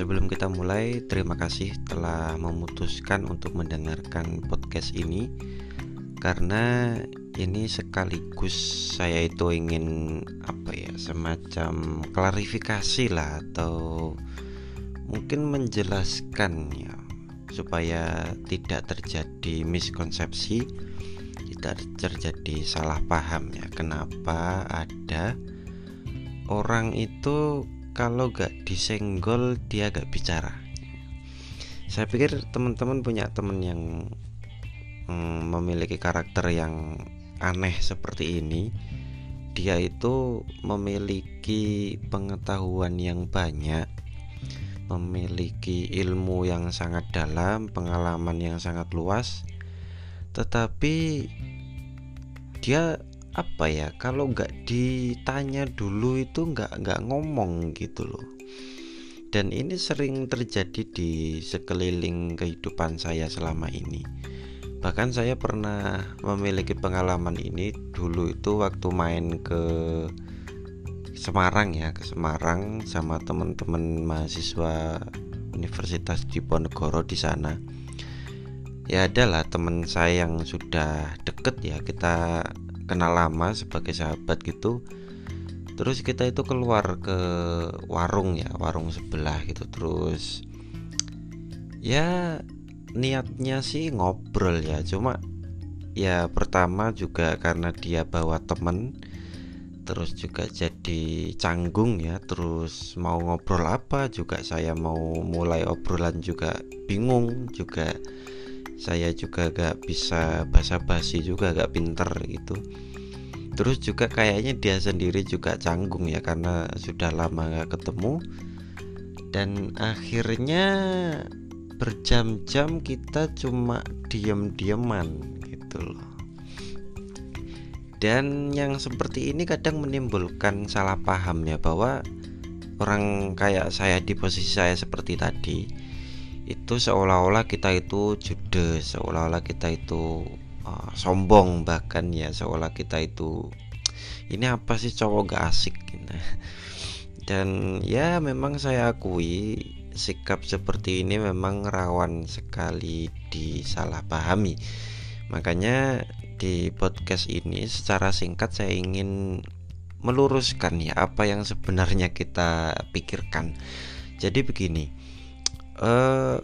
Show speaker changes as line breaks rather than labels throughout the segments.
Sebelum kita mulai, terima kasih telah memutuskan untuk mendengarkan podcast ini karena ini sekaligus saya itu ingin apa ya semacam klarifikasi lah atau mungkin menjelaskan ya supaya tidak terjadi miskonsepsi tidak terjadi salah paham ya kenapa ada orang itu kalau gak disenggol dia gak bicara. Saya pikir teman-teman punya teman yang mm, memiliki karakter yang aneh seperti ini dia itu memiliki pengetahuan yang banyak memiliki ilmu yang sangat dalam pengalaman yang sangat luas tetapi dia apa ya kalau nggak ditanya dulu itu nggak nggak ngomong gitu loh. Dan ini sering terjadi di sekeliling kehidupan saya selama ini. Bahkan saya pernah memiliki pengalaman ini dulu itu waktu main ke Semarang ya ke Semarang sama teman-teman mahasiswa Universitas Diponegoro di sana. Ya adalah teman saya yang sudah deket ya kita kenal lama sebagai sahabat gitu terus kita itu keluar ke warung ya warung sebelah gitu. Terus ya niatnya sih ngobrol ya cuma ya pertama juga karena dia bawa temen terus juga jadi canggung ya terus mau ngobrol apa juga saya mau mulai obrolan juga bingung juga saya juga gak bisa basa-basi juga gak pinter gitu. Terus juga kayaknya dia sendiri juga canggung ya karena sudah lama gak ketemu. Dan akhirnya berjam-jam kita cuma diem-dieman gitu loh. Dan yang seperti ini kadang menimbulkan salah paham ya bahwa orang kayak saya di posisi saya seperti tadi itu seolah-olah kita itu judes seolah-olah kita itu uh, sombong bahkan ya seolah kita itu ini apa sih cowok gak asik? Gitu. dan ya memang saya akui sikap seperti ini memang rawan sekali disalahpahami. Makanya di podcast ini secara singkat saya ingin meluruskan ya apa yang sebenarnya kita pikirkan. Jadi begini eh,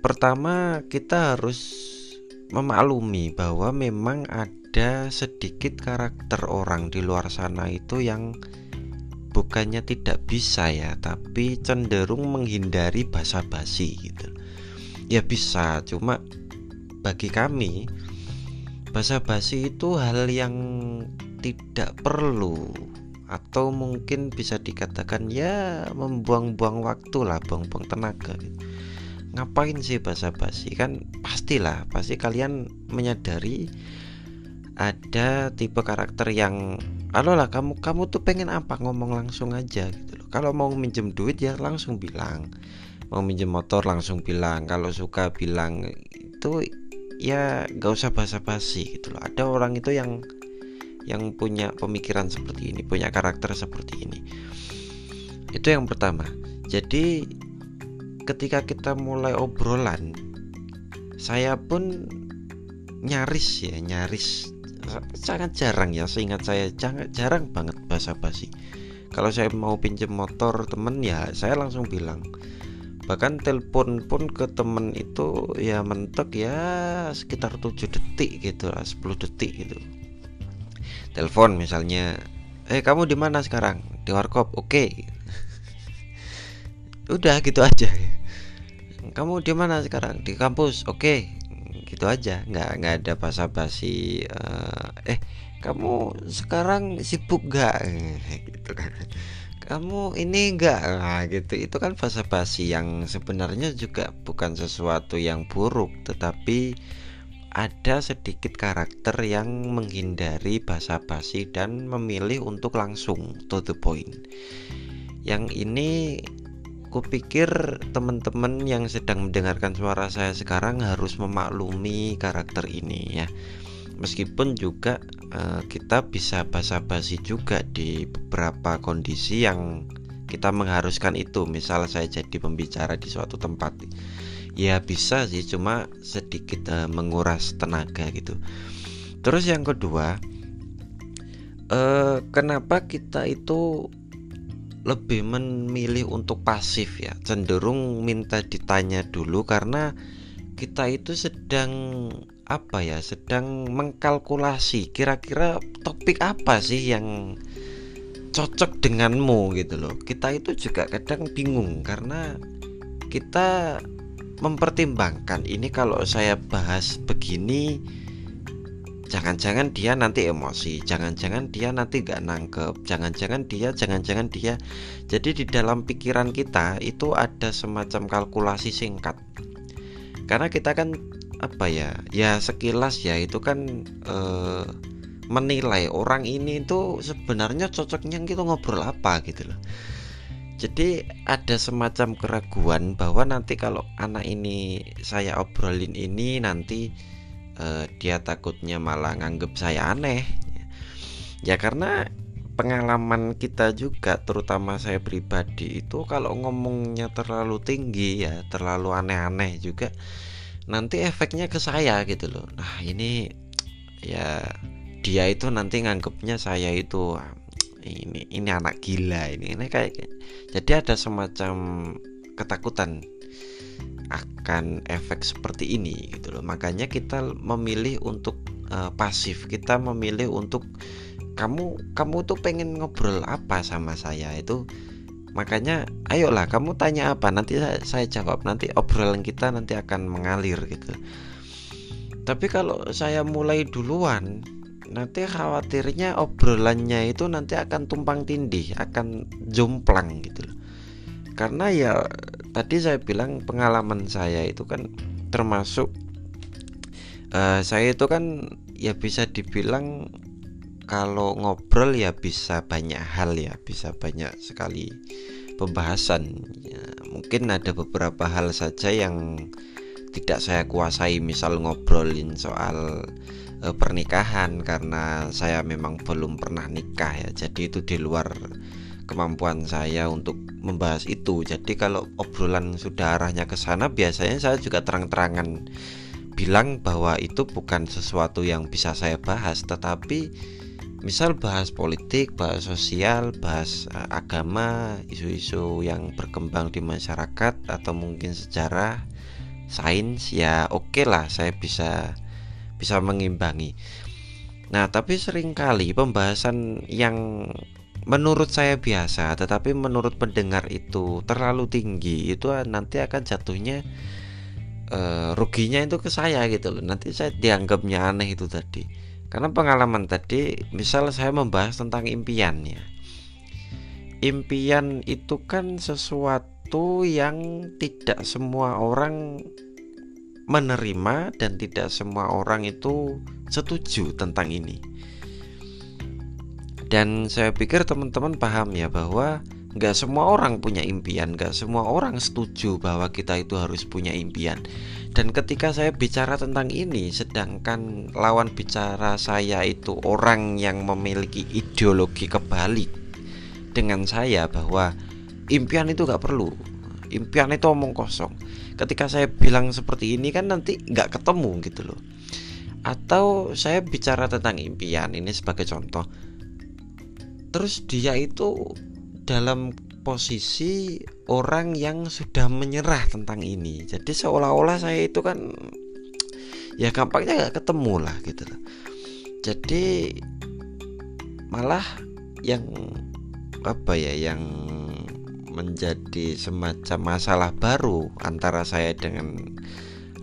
pertama kita harus memaklumi bahwa memang ada sedikit karakter orang di luar sana itu yang bukannya tidak bisa ya tapi cenderung menghindari basa-basi gitu. Ya bisa cuma bagi kami basa-basi itu hal yang tidak perlu atau mungkin bisa dikatakan ya membuang-buang waktu lah buang-buang tenaga gitu. Ngapain sih basa-basi? Kan pastilah pasti kalian menyadari ada tipe karakter yang halo lah kamu kamu tuh pengen apa? Ngomong langsung aja gitu loh. Kalau mau minjem duit ya langsung bilang. Mau minjem motor langsung bilang. Kalau suka bilang itu ya gak usah basa-basi gitu loh. Ada orang itu yang yang punya pemikiran seperti ini punya karakter seperti ini. Itu yang pertama. Jadi ketika kita mulai obrolan saya pun nyaris ya nyaris. Sangat jarang ya seingat saya jangan jarang banget basa-basi. Kalau saya mau pinjam motor temen ya saya langsung bilang. Bahkan telepon pun ke temen itu ya mentok ya sekitar 7 detik gitu lah 10 detik gitu telepon misalnya eh kamu di mana sekarang? Di warkop. Oke. Okay. udah gitu aja. Kamu di mana sekarang? Di kampus. Oke. Okay. gitu aja nggak nggak ada basa-basi uh, eh kamu sekarang sibuk gak gitu kan. Kamu ini enggak nah, gitu. Itu kan basa-basi yang sebenarnya juga bukan sesuatu yang buruk tetapi ada sedikit karakter yang menghindari basa-basi dan memilih untuk langsung to the point. Yang ini kupikir teman-teman yang sedang mendengarkan suara saya sekarang harus memaklumi karakter ini ya. Meskipun juga uh, kita bisa basa-basi juga di beberapa kondisi yang kita mengharuskan itu. Misal saya jadi pembicara di suatu tempat ya bisa sih cuma sedikit uh, menguras tenaga gitu. Terus yang kedua uh, kenapa kita itu lebih memilih untuk pasif ya? Cenderung minta ditanya dulu karena kita itu sedang apa ya sedang mengkalkulasi kira-kira topik apa sih yang cocok denganmu gitu loh. Kita itu juga kadang bingung karena kita mempertimbangkan. Ini kalau saya bahas begini jangan-jangan dia nanti emosi jangan-jangan dia nanti gak nangkep jangan-jangan dia jangan-jangan dia. Jadi di dalam pikiran kita itu ada semacam kalkulasi singkat. Karena kita kan apa ya ya sekilas ya itu kan eh, menilai orang ini itu sebenarnya cocoknya gitu ngobrol apa gitu loh jadi ada semacam keraguan bahwa nanti kalau anak ini saya obrolin ini nanti eh, dia takutnya malah nganggep saya aneh. Ya karena pengalaman kita juga terutama saya pribadi itu kalau ngomongnya terlalu tinggi ya terlalu aneh-aneh juga nanti efeknya ke saya gitu loh. Nah ini ya dia itu nanti nganggepnya saya itu ini ini anak gila ini. Ini kayak jadi ada semacam ketakutan akan efek seperti ini gitu loh. Makanya kita memilih untuk uh, pasif. Kita memilih untuk kamu kamu tuh pengen ngobrol apa sama saya itu? Makanya ayolah kamu tanya apa? Nanti saya, saya jawab. Nanti obrolan kita nanti akan mengalir gitu. Tapi kalau saya mulai duluan nanti khawatirnya obrolannya itu nanti akan tumpang tindih akan jomplang gitu loh. Karena ya tadi saya bilang pengalaman saya itu kan termasuk uh, saya itu kan ya bisa dibilang kalau ngobrol ya bisa banyak hal ya bisa banyak sekali pembahasan. Ya, mungkin ada beberapa hal saja yang tidak saya kuasai misal ngobrolin soal e, pernikahan karena saya memang belum pernah nikah ya. Jadi itu di luar kemampuan saya untuk membahas itu. Jadi kalau obrolan sudah arahnya ke sana biasanya saya juga terang-terangan bilang bahwa itu bukan sesuatu yang bisa saya bahas. Tetapi misal bahas politik, bahas sosial, bahas uh, agama, isu-isu yang berkembang di masyarakat atau mungkin sejarah, sains ya oke okay lah saya bisa bisa mengimbangi. Nah, tapi sering kali pembahasan yang menurut saya biasa tetapi menurut pendengar itu terlalu tinggi itu nanti akan jatuhnya uh, ruginya itu ke saya gitu loh. Nanti saya dianggapnya aneh itu tadi karena pengalaman tadi, misal saya membahas tentang impian ya. Impian itu kan sesuatu yang tidak semua orang menerima dan tidak semua orang itu setuju tentang ini. Dan saya pikir teman-teman paham ya bahwa nggak semua orang punya impian, nggak semua orang setuju bahwa kita itu harus punya impian. Dan ketika saya bicara tentang ini, sedangkan lawan bicara saya itu orang yang memiliki ideologi kebalik dengan saya bahwa impian itu gak perlu, impian itu omong kosong. Ketika saya bilang seperti ini kan nanti gak ketemu gitu loh. Atau saya bicara tentang impian ini sebagai contoh, terus dia itu dalam posisi orang yang sudah menyerah tentang ini jadi seolah-olah saya itu kan ya gampangnya gak ketemu lah gitu jadi malah yang apa ya yang menjadi semacam masalah baru antara saya dengan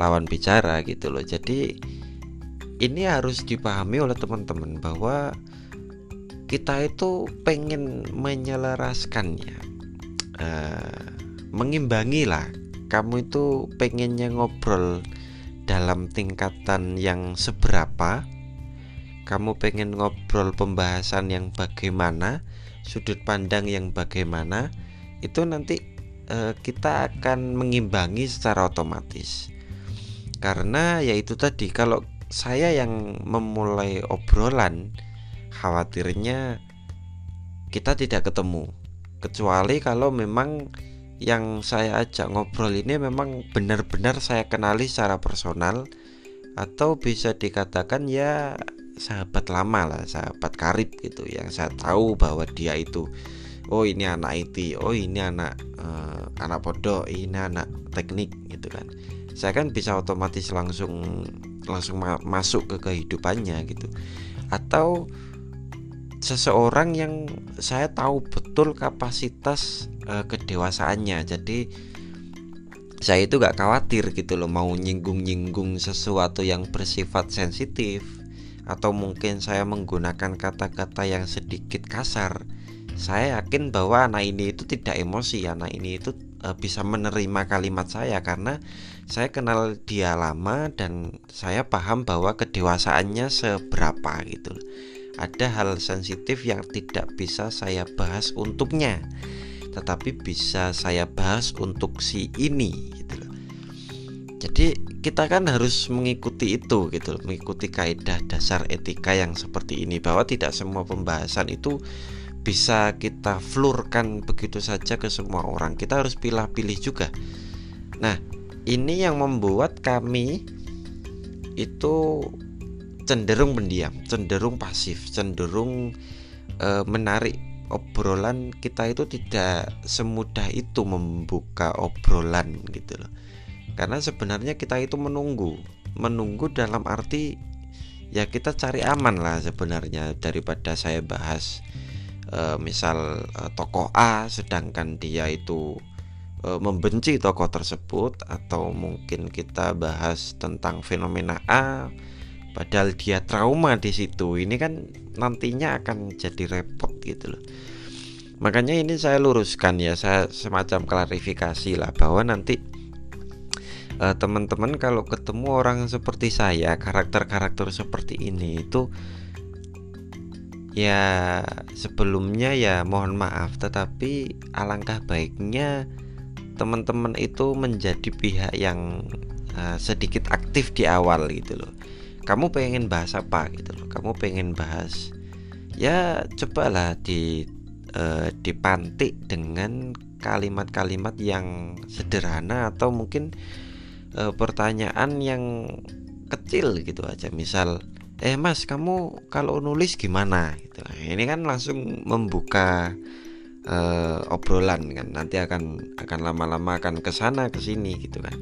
lawan bicara gitu loh. Jadi ini harus dipahami oleh teman-teman bahwa kita itu pengen menyelaraskan ya uh, mengimbangi lah kamu itu pengennya ngobrol dalam tingkatan yang seberapa. Kamu pengen ngobrol pembahasan yang bagaimana sudut pandang yang bagaimana itu nanti uh, kita akan mengimbangi secara otomatis. Karena yaitu tadi kalau saya yang memulai obrolan khawatirnya kita tidak ketemu. Kecuali kalau memang yang saya ajak ngobrol ini memang benar-benar saya kenali secara personal atau bisa dikatakan ya sahabat lama lah sahabat karib gitu yang saya tahu bahwa dia itu oh ini anak IT oh ini anak uh, anak bodoh ini anak teknik gitu kan. Saya kan bisa otomatis langsung langsung ma masuk ke kehidupannya gitu. Atau seseorang yang saya tahu betul kapasitas uh, kedewasaannya. Jadi saya itu gak khawatir gitu loh mau nyinggung-nyinggung sesuatu yang bersifat sensitif atau mungkin saya menggunakan kata-kata yang sedikit kasar saya yakin bahwa anak ini itu tidak emosi anak ini itu uh, bisa menerima kalimat saya karena saya kenal dia lama dan saya paham bahwa kedewasaannya seberapa gitu ada hal sensitif yang tidak bisa saya bahas untuknya tetapi bisa saya bahas untuk si ini gitu loh. Jadi kita kan harus mengikuti itu gitu loh, mengikuti kaidah dasar etika yang seperti ini bahwa tidak semua pembahasan itu bisa kita flurkan begitu saja ke semua orang. Kita harus pilih-pilih juga. Nah, ini yang membuat kami itu cenderung pendiam, cenderung pasif, cenderung e, menarik obrolan kita itu tidak semudah itu membuka obrolan gitu loh. Karena sebenarnya kita itu menunggu, menunggu dalam arti ya kita cari aman lah sebenarnya daripada saya bahas e, misal e, tokoh A sedangkan dia itu e, membenci tokoh tersebut atau mungkin kita bahas tentang fenomena A padahal dia trauma di situ ini kan nantinya akan jadi repot gitu loh. Makanya ini saya luruskan ya saya semacam klarifikasi lah bahwa nanti teman-teman kalau ketemu orang seperti saya karakter-karakter seperti ini itu ya sebelumnya ya mohon maaf tetapi alangkah baiknya teman-teman itu menjadi pihak yang uh, sedikit aktif di awal gitu loh. Kamu pengen bahas apa gitu loh? Kamu pengen bahas ya cobalah di uh, dipantik dengan kalimat-kalimat yang sederhana atau mungkin uh, pertanyaan yang kecil gitu aja. Misal eh mas kamu kalau nulis gimana? Gitu ini kan langsung membuka uh, obrolan kan. Nanti akan akan lama-lama akan ke sana ke sini gitu kan.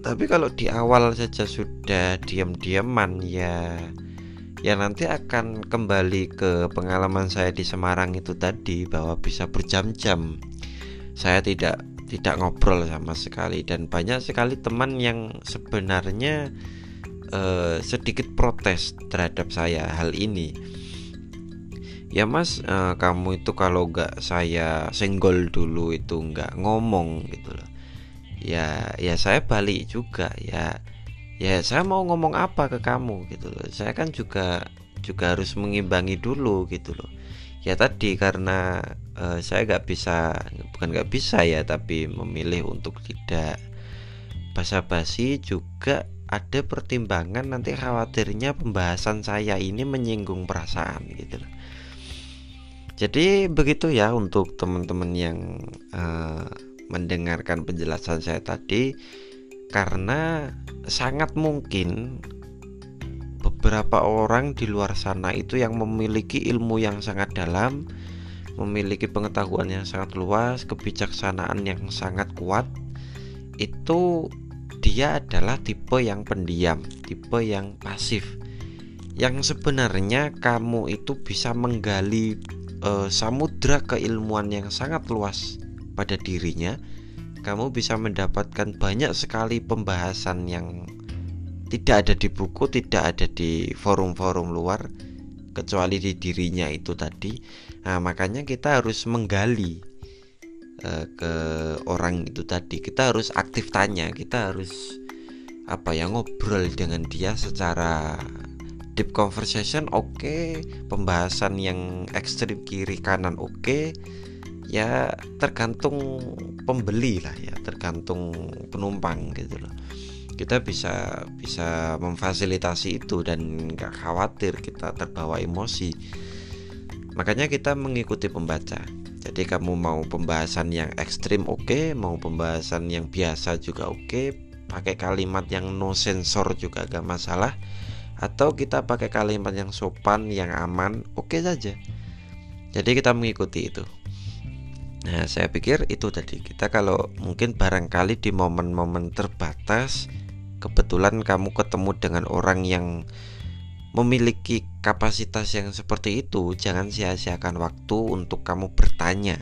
Tapi kalau di awal saja sudah diam-diaman ya ya nanti akan kembali ke pengalaman saya di Semarang itu tadi bahwa bisa berjam-jam. Saya tidak tidak ngobrol sama sekali. Dan banyak sekali teman yang sebenarnya eh, sedikit protes terhadap saya hal ini. Ya mas eh, kamu itu kalau nggak saya senggol dulu itu nggak ngomong gitu loh. Ya ya saya balik juga. Ya ya saya mau ngomong apa ke kamu gitu loh. Saya kan juga juga harus mengimbangi dulu gitu loh. Ya tadi karena uh, saya nggak bisa bukan nggak bisa ya tapi memilih untuk tidak basa-basi juga ada pertimbangan nanti khawatirnya pembahasan saya ini menyinggung perasaan gitu jadi begitu ya untuk teman-teman yang uh, mendengarkan penjelasan saya tadi karena sangat mungkin beberapa orang di luar sana itu yang memiliki ilmu yang sangat dalam, memiliki pengetahuan yang sangat luas, kebijaksanaan yang sangat kuat, itu dia adalah tipe yang pendiam, tipe yang pasif. Yang sebenarnya kamu itu bisa menggali uh, samudra keilmuan yang sangat luas pada dirinya, kamu bisa mendapatkan banyak sekali pembahasan yang tidak ada di buku, tidak ada di forum-forum luar, kecuali di dirinya itu tadi. Nah, makanya kita harus menggali uh, ke orang itu tadi. Kita harus aktif tanya, kita harus apa ya ngobrol dengan dia secara deep conversation oke okay. pembahasan yang ekstrim kiri kanan oke okay ya tergantung pembeli lah ya tergantung penumpang gitu loh kita bisa bisa memfasilitasi itu dan nggak khawatir kita terbawa emosi makanya kita mengikuti pembaca jadi kamu mau pembahasan yang ekstrim oke. Okay, mau pembahasan yang biasa juga oke. Okay, pakai kalimat yang no sensor juga gak masalah. Atau kita pakai kalimat yang sopan yang aman oke okay saja. Jadi kita mengikuti itu. Nah, saya pikir itu tadi. Kita kalau mungkin barangkali di momen-momen terbatas kebetulan kamu ketemu dengan orang yang memiliki kapasitas yang seperti itu, jangan sia-siakan waktu untuk kamu bertanya.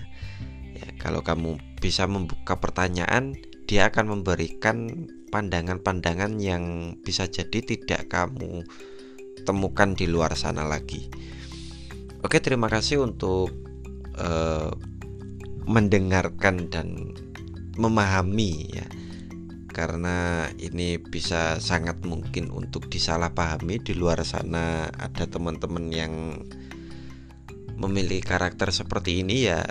Ya, kalau kamu bisa membuka pertanyaan, dia akan memberikan pandangan-pandangan yang bisa jadi tidak kamu temukan di luar sana lagi. Oke, terima kasih untuk uh, mendengarkan dan memahami ya karena ini bisa sangat mungkin untuk disalahpahami. Di luar sana ada teman-teman yang memiliki karakter seperti ini ya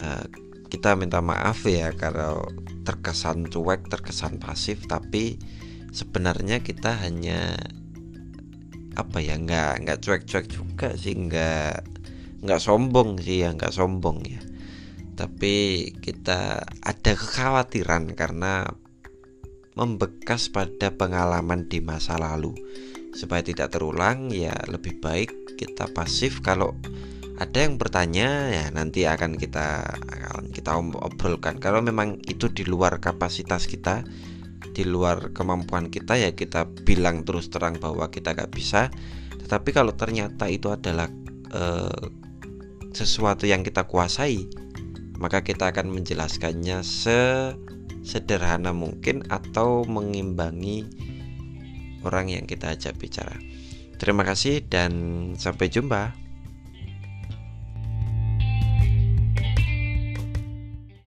uh, kita minta maaf ya kalau terkesan cuek terkesan pasif tapi sebenarnya kita hanya apa ya nggak nggak cuek-cuek juga sih nggak nggak sombong sih ya nggak sombong ya. Tapi kita ada kekhawatiran karena membekas pada pengalaman di masa lalu. Supaya tidak terulang ya lebih baik kita pasif. Kalau ada yang bertanya ya nanti akan kita akan kita obrolkan. Kalau memang itu di luar kapasitas kita di luar kemampuan kita ya kita bilang terus terang bahwa kita gak bisa. Tetapi kalau ternyata itu adalah uh, sesuatu yang kita kuasai maka kita akan menjelaskannya sesederhana mungkin atau mengimbangi orang yang kita ajak bicara. Terima kasih dan sampai jumpa.